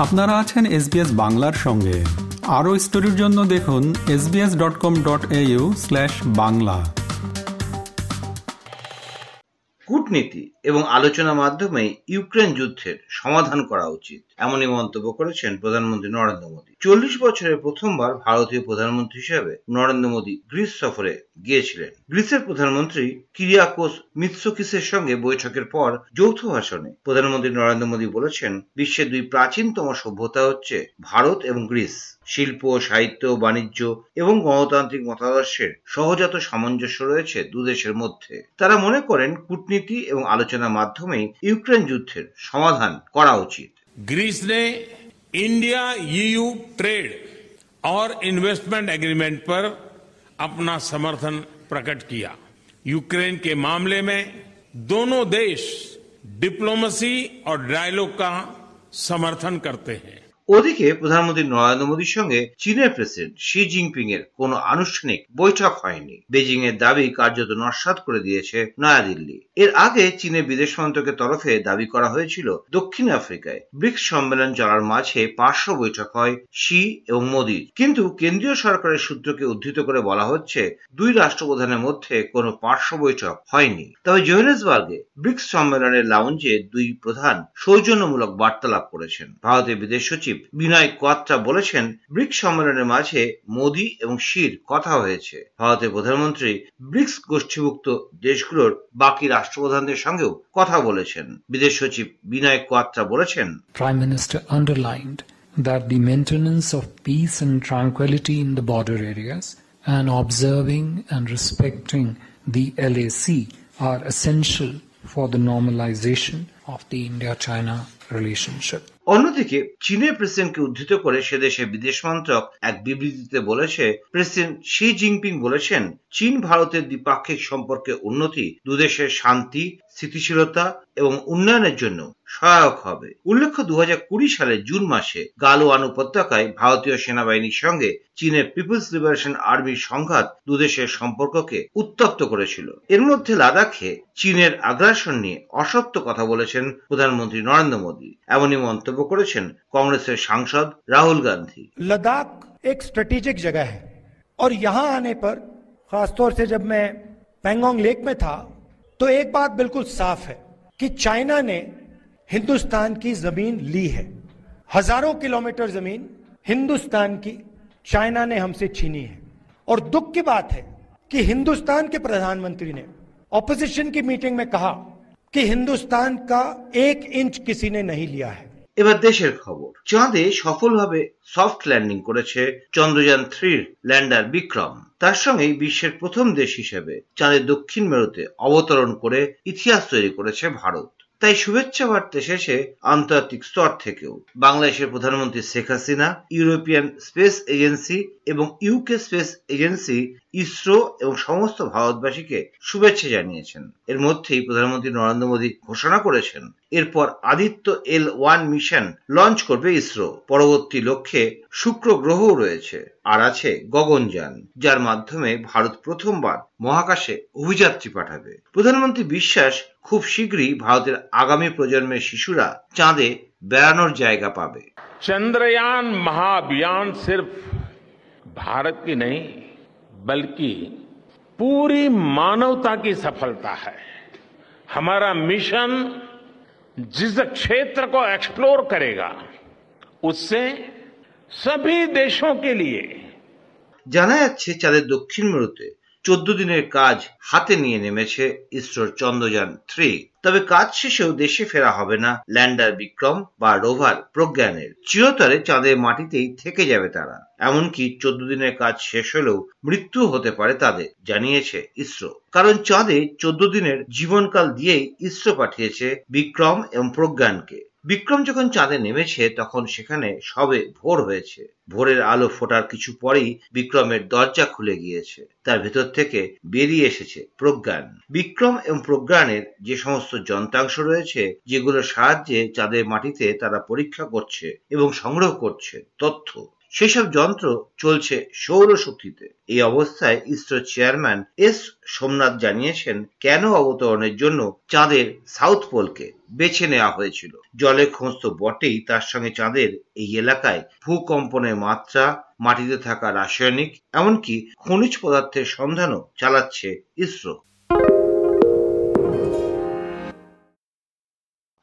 আপনারা আছেন এসবিএস বাংলার সঙ্গে। আরও স্টোরির জন্য দেখুন SBS dot com dot au slash Bangla. কূটনীতি এবং আলোচনার মাধ্যমে ইউক্রেন যুদ্ধের সমাধান করা উচিত, এমনই মন্তব্য করেছেন প্রধানমন্ত্রী নরেন্দ্র মোদী। চল্লিশ বছরের প্রথমবার ভারতীয় প্রধানমন্ত্রী হিসেবে নরেন্দ্র মোদী গ্রিস সফরে গিয়েছিলেন গ্রিসের প্রধানমন্ত্রী কিরিয়াকোস মিৎসোকিসের সঙ্গে বৈঠকের পর যৌথ ভাষণে প্রধানমন্ত্রী নরেন্দ্র মোদী বলেছেন বিশ্বের দুই প্রাচীনতম সভ্যতা হচ্ছে ভারত এবং গ্রিস শিল্প সাহিত্য বাণিজ্য এবং গণতান্ত্রিক মতাদর্শের সহজাত সামঞ্জস্য রয়েছে দুদেশের মধ্যে তারা মনে করেন কূটনীতি এবং আলোচনার মাধ্যমেই ইউক্রেন যুদ্ধের সমাধান করা উচিত ग्रीस ने इंडिया ईयू ट्रेड और इन्वेस्टमेंट एग्रीमेंट पर अपना समर्थन प्रकट किया। यूक्रेन के मामले में दोनों देश डिप्लोमेसी और डायलॉग का समर्थन करते हैं। ওদিকে প্রধানমন্ত্রী নরেন্দ্র মোদীর সঙ্গে চীনের প্রেসিডেন্ট শি জিনপিং এর কোনো আনুষ্ঠানিক বৈঠক হয়নি। বেজিং এর দাবি কার্যত নস্বাত করে দিয়েছে নয়াদিল্লি। এর আগে চীনের বিদেশ মন্ত্রকের তরফে দাবি করা হয়েছিল দক্ষিণ আফ্রিকায়। ব্রিক্স সম্মেলন চলার মাঝে পার্শ্ব বৈঠক হয় শি এবং মোদীর। কিন্তু কেন্দ্রীয় সরকারের সূত্রকে উদ্ধৃত করে বলা হচ্ছে, দুই রাষ্ট্রপ্রধানের মধ্যে কোনো পার্শ্ব বৈঠক হয়নি। তবে জোহেন্সবার্গে ব্রিক্স সম্মেলনের লাউঞ্জে দুই প্রধান সৌজন্যমূলক বার্তালাপ করেছেন। ভারতের বিদেশ সচিব বিনয় কোয়াত্রা বলেছেন ব্রিক্স সম্মেলনের মাঝে মোদী এবং শির কথা হয়েছে ভারতের প্রধানমন্ত্রী ব্রিক্স গোষ্ঠীভুক্ত দেশগুলোর বাকি রাষ্ট্রপ্রধানদের সঙ্গেও কথা বলেছেন বিদেশ সচিব বিনয় কোয়াত্রা বলেছেন Prime Minister underlined that the maintenance of peace and tranquility in the border areas and observing and respecting the LAC are essential for the normalization of the India-China relationship. অন্যদিকে, চীনের প্রেসিডেন্টকে উদ্ধৃত করে সে দেশের বিদেশ মন্ত্রক এক বিবৃতিতে বলেছে, প্রেসিডেন্ট শি জিনপিং বলেছেন, চীন ভারতের দ্বিপাক্ষিক সম্পর্কে উন্নতি, দুদেশের শান্তি স্থিতিশীলতা এবং উন্নয়নের জন্য সহায়ক হবে উল্লেখ্য দু সালের জুন মাসে গালোয়ান উপত্যকায় ভারতীয় সেনাবাহিনীর সঙ্গে চীনের পিপলস লিবারেশন আর্মির সংঘাত দুদেশের সম্পর্ককে উত্তপ্ত করেছিল এর মধ্যে লাদাখে চীনের আগ্রাসন নিয়ে অসত্য কথা বলেছেন প্রধানমন্ত্রী নরেন্দ্র মোদী এমনই মন্তব্য করেছেন কংগ্রেসের সাংসদ রাহুল গান্ধী लद्दाख एक स्ट्रेटेजिक जगह है और यहां आने पर खासतौर से जब मैं पैंगोंग लेक में था तो एक बात बिल्कुल साफ़ है कि चाइना ने हिंदुस्तान की ज़मीन ली है। हज़ारों किलोमीटर ज़मीन हिंदुस्तान की चाइना ने हमसे छीनी है। और दुख की बात है कि हिंदुस्तान के प्रधानमंत्री ने ऑपोजिशन की मीटिंग में कहा कि हिंदुस्तान का एक इंच किसी ने नहीं लिया है। এবার দেশের খবর। চাঁদে সফলভাবে সফট ল্যান্ডিং করেছে চন্দ্রযান থ্রির ল্যান্ডার বিক্রম। তার সঙ্গে বিশ্বের প্রথম দেশ হিসেবে চাঁদের দক্ষিণ মেরুতে অবতরণ করে ইতিহাস তৈরি করেছে ভারত। তাই শুভেচ্ছা বার্তা শেষে আন্তর্জাতিক স্তর থেকেও বাংলাদেশের প্রধানমন্ত্রী Sheikh Hasina, European space agency এবং ইউকে স্পেস এজেন্সি ইসরো এবং সমস্ত ভারতবাসীকে শুভেচ্ছা জানিয়েছেন। এর মধ্যেই প্রধানমন্ত্রী নরেন্দ্র মোদী ঘোষণা করেছেন, এরপর Aditya L one mission launch করবে ইসরো। পরবর্তী লক্ষ্যে শুক্র গ্রহ রয়েছে, আর আছে গগনযান যার মাধ্যমে ভারত প্রথমবার মহাকাশে অভিযাত্রী পাঠাবে। প্রধানমন্ত্রী বিশ্বাস, খুব শীঘ্রই ভারতের আগামী প্রজন্মের শিশুরা চাঁদে বেড়ানোর জায়গা পাবে। চন্দ্রয়ান মহাভিয়ান সির্ফ भारत की नहीं बल्कि पूरी मानवता की सफलता है हमारा मिशन जिस क्षेत्र को एक्सप्लोर करेगा उससे सभी देशों के लिए জানা যাচ্ছে চাঁদের দক্ষিণ মেরুতে চোদ্দ দিনের কাজ হাতে নিয়ে নেমেছে ইসরোর চন্দ্রযান থ্রি। তবে কাজ শেষেও দেশে ফেরা হবে না ল্যান্ডার বিক্রম বা রোভার প্রজ্ঞানের। চিরতরে চাঁদের মাটিতেই থেকে যাবে তারা। এমনকি চোদ্দ দিনের কাজ শেষ হলেও মৃত্যু হতে পারে তাদের, জানিয়েছে ইসরো। কারণ চাঁদে চোদ্দ দিনের জীবনকাল দিয়েই ইসরো পাঠিয়েছে বিক্রম এবং প্রজ্ঞানকে। বিক্রম যখন চাঁদে নেমেছে, তখন সেখানে সবে ভোর হয়েছে। ভোরের আলো ফোটার কিছু পরেই বিক্রমের দরজা খুলে গিয়েছে। তার ভেতর থেকে বেরিয়ে এসেছে প্রজ্ঞান। বিক্রম এবং প্রজ্ঞানের যে সমস্ত যন্ত্রাংশ রয়েছে, যেগুলোর সাহায্যে চাঁদের মাটিতে তারা পরীক্ষা করছে এবং সংগ্রহ করছে, তথ্য। সেসব যন্ত্র চলছে সৌরশক্তিতে। এই অবস্থায় ইসরো চেয়ারম্যান এস সোমনাথ জানিয়েছেন, কেন অবতরণের জন্য চাঁদের সাউথ পোলকে বেছে নেওয়া হয়েছিল? জলে খোঁজ তো বটেই, তার সঙ্গে চাঁদের এই এলাকায় ভূকম্পনের মাত্রা, মাটিতে থাকা রাসায়নিক, এমনকি খনিজ পদার্থের সন্ধানও চালাচ্ছে ইসরো।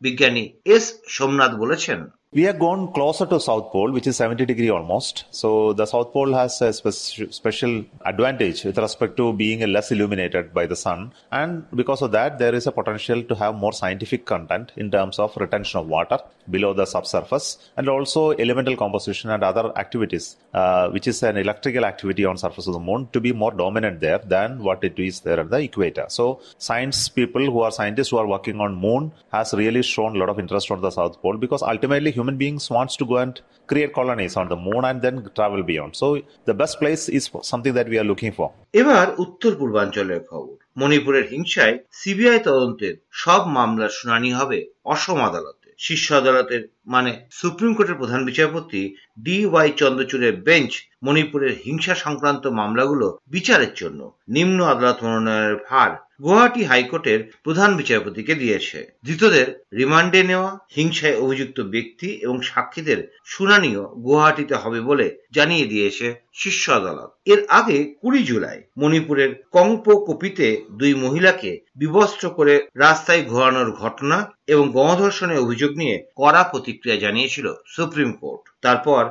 বিজ্ঞানী এস সোমনাথ বলেছেন We have gone closer to South Pole, which is 70 degree almost. So the South Pole has a spe- special advantage with respect to being less illuminated by the sun. And because of that, there is a potential to have more scientific content in terms of retention of water below the subsurface and also elemental composition and other activities, uh, which is an electrical activity on surface of the moon to be more dominant there than what it is there at the equator. So science people who are scientists who are working on moon has really shown a lot of interest on the South Pole because ultimately human beings wants to go and create colonies on the moon and then travel beyond. So the best place is something that we are looking for. এবার উত্তর পূর্বাঞ্চলের খবর মণিপুরের হিংসায় CBI তদন্তের সব মামলার শুনানি হবে অসম আদালতে শীর্ষ আদালতের মানে সুপ্রিম কোর্টের প্রধান বিচারপতি ডি ওয়াই চন্দ্রচূড়ের বেঞ্চ মণিপুরের হিংসা সংক্রান্ত মামলাগুলো বিচারের জন্য নিম্ন আদালত মনোনয়নের ভার গুয়াহাটি হাইকোর্টের প্রধান বিচারপতিকে দিয়েছে। ধৃতদের রিমান্ডে নেওয়া, হিংসায় অভিযুক্ত ব্যক্তি এবং সাক্ষীদের শুনানিও গুয়াহাটিতে হবে বলে জানিয়ে দিয়েছে শীর্ষ আদালত। এর আগে কুড়ি জুলাই মণিপুরের কংপো কপিতে দুই মহিলাকে বিবস্ত্র করে রাস্তায় ঘোরানোর ঘটনা এবং গণধর্ষণের অভিযোগ নিয়ে কড়া প্রতিক্রিয়া জানিয়েছিল সুপ্রিম কোর্ট। তারপর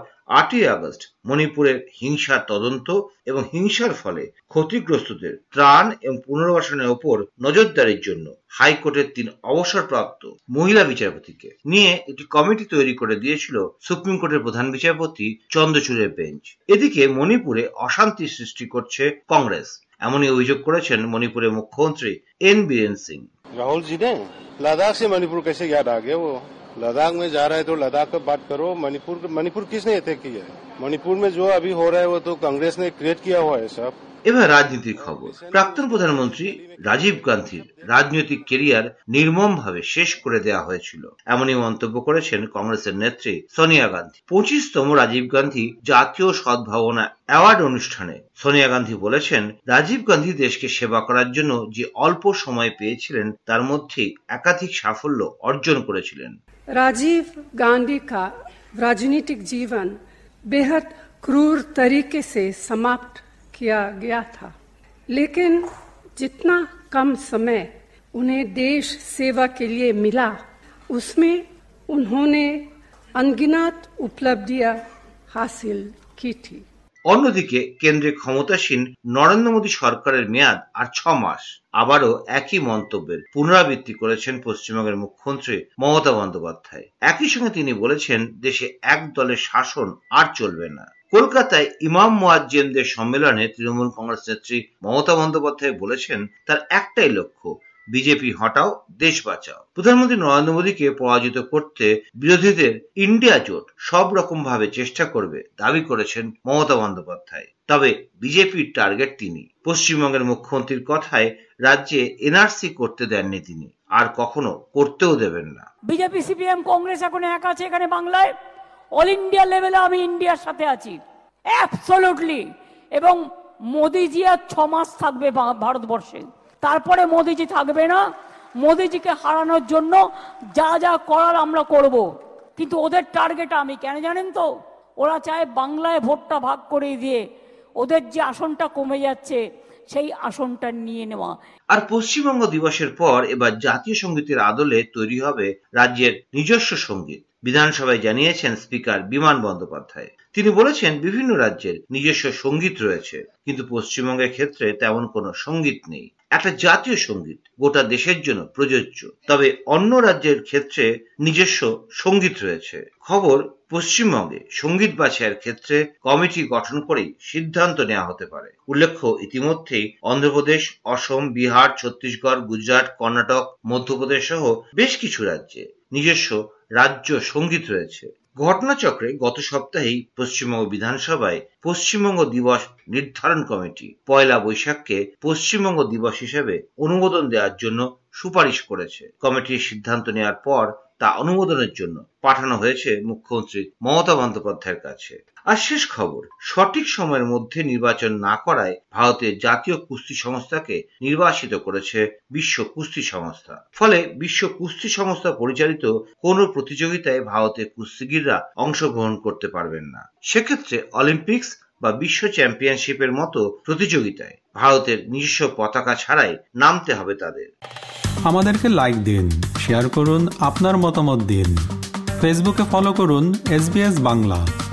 আটই আগস্ট মণিপুরের হিংসার তদন্ত এবং হিংসার ফলে ক্ষতিগ্রস্তদের ত্রাণ এবং পুনর্বাসনের ওপর নজরদারির জন্য হাইকোর্টের তিন অবসরপ্রাপ্ত মহিলা বিচারপতিকে নিয়ে একটি কমিটি তৈরি করে দিয়েছিল সুপ্রিম কোর্টের প্রধান বিচারপতি চন্দ্রচূড়ের বেঞ্চ। এদিকে মণিপুরে অশান্তি সৃষ্টি করছে কংগ্রেস। এমনই অভিযোগ করেছেন মণিপুরের মুখ্যমন্ত্রী এন বীরেন সিং। রাহুল জি লাদাখ সে মণিপুর কেসে ইয়াদ আগে लद्दाख में जा रहे तो लद्दाख पर बात करो, मणिपुर मणिपुर किसने अटैक किया है? मणिपुर में जो अभी हो रहा है वो तो कांग्रेस ने क्रिएट किया हुआ है सब এবার রাজনীতির খবর প্রাক্তন প্রধানমন্ত্রী রাজীব গান্ধীর রাজনৈতিক কেরিয়ার নির্মমভাবে শেষ করে দেওয়া হয়েছিল এমনই মন্তব্য করেছেন কংগ্রেসের নেত্রী সোনিয়া গান্ধী পঁচিশতম রাজীব গান্ধী জাতীয় সদ্ভাবনা অ্যাওয়ার্ড অনুষ্ঠানে সোনিয়া গান্ধী বলেছেন রাজীব গান্ধী দেশকে সেবা করার জন্য যে অল্প সময় পেয়েছিলেন তার মধ্যে একাধিক সাফল্য অর্জন করেছিলেন राजीव गांधी का राजनीतिक जीवन बेहद क्रूर तरीके से समाप्त किया गया था। लेकिन जितना कम समय उन्हें देश सेवा के लिए मिला, उसमें उन्होंने अनगिनत उपलब्धियाँ हासिल की थी। অন্যদিকে কেন্দ্রে ক্ষমতাসীন নরেন্দ্র মোদী সরকারের মেয়াদ আর ছ মাস। আবারও একই মন্তব্যের পুনরাবৃত্তি করেছেন পশ্চিমবঙ্গের মুখ্যমন্ত্রী মমতা বন্দ্যোপাধ্যায়। একই সঙ্গে তিনি বলেছেন, দেশে এক দলের শাসন আর চলবে না। কলকাতায় ইমাম মোয়াজ্জেমদের সম্মেলনে তৃণমূল কংগ্রেস নেত্রী মমতা বন্দ্যোপাধ্যায় বলেছেন, তার একটাই লক্ষ্য বিজেপি হটাও, দেশ বাঁচাও। প্রধানমন্ত্রী নরেন্দ্র মোদীকে পরাজিত করতে বিরোধীদের ইন্ডিয়া জোট সব রকম ভাবে চেষ্টা করবে, দাবি করেছেন মমতা বন্দ্যোপাধ্যায়। তবে বিজেপির টার্গেট তিনি। পশ্চিমবঙ্গের মুখ্যমন্ত্রীর কথায় রাজ্যে এনআরসি করতে দেননি তিনি। আর কখনো করতেও দেবেন না। বিজেপি, সিপিএম, কংগ্রেস এখন এক আছে এখানে বাংলায়। অল ইন্ডিয়া লেভেলে আমি ইন্ডিয়ার সাথে আছি। অ্যাবসলুটলি এবং মোদিজি আর ছ মাস থাকবে ভারতবর্ষে। তারপরে মোদিজি থাকবে না। মোদিজিকে হারানোর জন্য যা যা করার আমরা করব। কিন্তু ওদের টার্গেট আমি কেন জানেন তো? ওরা চায় বাংলায় ভোটটা ভাগ করে দিয়ে ওদের যে আসনটা কমে যাচ্ছে, সেই আসনটা নিয়ে নেওয়া। আর পশ্চিমবঙ্গ দিবসের পর এবার জাতীয় সঙ্গীতের আদলে তৈরি হবে রাজ্যের নিজস্ব সংগীত। বিধানসভায় জানিয়েছেন স্পিকার বিমান বন্দ্যোপাধ্যায়। তিনি বলেছেন, বিভিন্ন রাজ্যের নিজস্ব সংগীত রয়েছে, কিন্তু পশ্চিমবঙ্গের ক্ষেত্রে তেমন কোনো সংগীত নেই। একটা জাতীয় সংগীত, গোটা দেশের জন্য প্রযোজ্য। তবে অন্য রাজ্যের ক্ষেত্রে নিজস্ব সংগীত রয়েছে। খবর, পশ্চিমবঙ্গে সংগীত বাছাইয়ের ক্ষেত্রে কমিটি গঠন করেই সিদ্ধান্ত নেওয়া হতে পারে। উল্লেখ্য, ইতিমধ্যেই অন্ধ্রপ্রদেশ, অসম, বিহার, ছত্তিশগড়, গুজরাট, কর্ণাটক, মধ্যপ্রদেশ সহ বেশ কিছু রাজ্যে নিজস্ব রাজ্য সংগীত রয়েছে। ঘটনাচক্রে গত সপ্তাহেই পশ্চিমবঙ্গ বিধানসভায় পশ্চিমবঙ্গ দিবস নির্ধারণ কমিটি পয়লা বৈশাখকে পশ্চিমবঙ্গ দিবস হিসেবে অনুমোদন দেওয়ার জন্য সুপারিশ করেছে। কমিটির সিদ্ধান্ত নেওয়ার পর তা অনুমোদনের জন্য পাঠানো হয়েছে মুখ্যমন্ত্রী মমতা বন্দ্যোপাধ্যায়ের কাছে। আর শেষ খবর, সঠিক সময়ের মধ্যে নির্বাচন না করায় ভারতের জাতীয় কুস্তি সংস্থাকে নির্বাসিত করেছে বিশ্ব কুস্তি সংস্থা। ফলে বিশ্ব কুস্তি সংস্থা পরিচালিত কোন প্রতিযোগিতায় ভারতের কুস্তিগিররা অংশগ্রহণ করতে পারবেন না। সেক্ষেত্রে অলিম্পিক্স বা বিশ্ব চ্যাম্পিয়নশিপের মতো প্রতিযোগিতায় ভারতের নিজস্ব পতাকা ছাড়াই নামতে হবে তাদের। আমাদেরকে লাইক দিন শেয়ার করুন, আপনার মতামত দিন। ফেসবুকে ফলো করুন এস বাংলা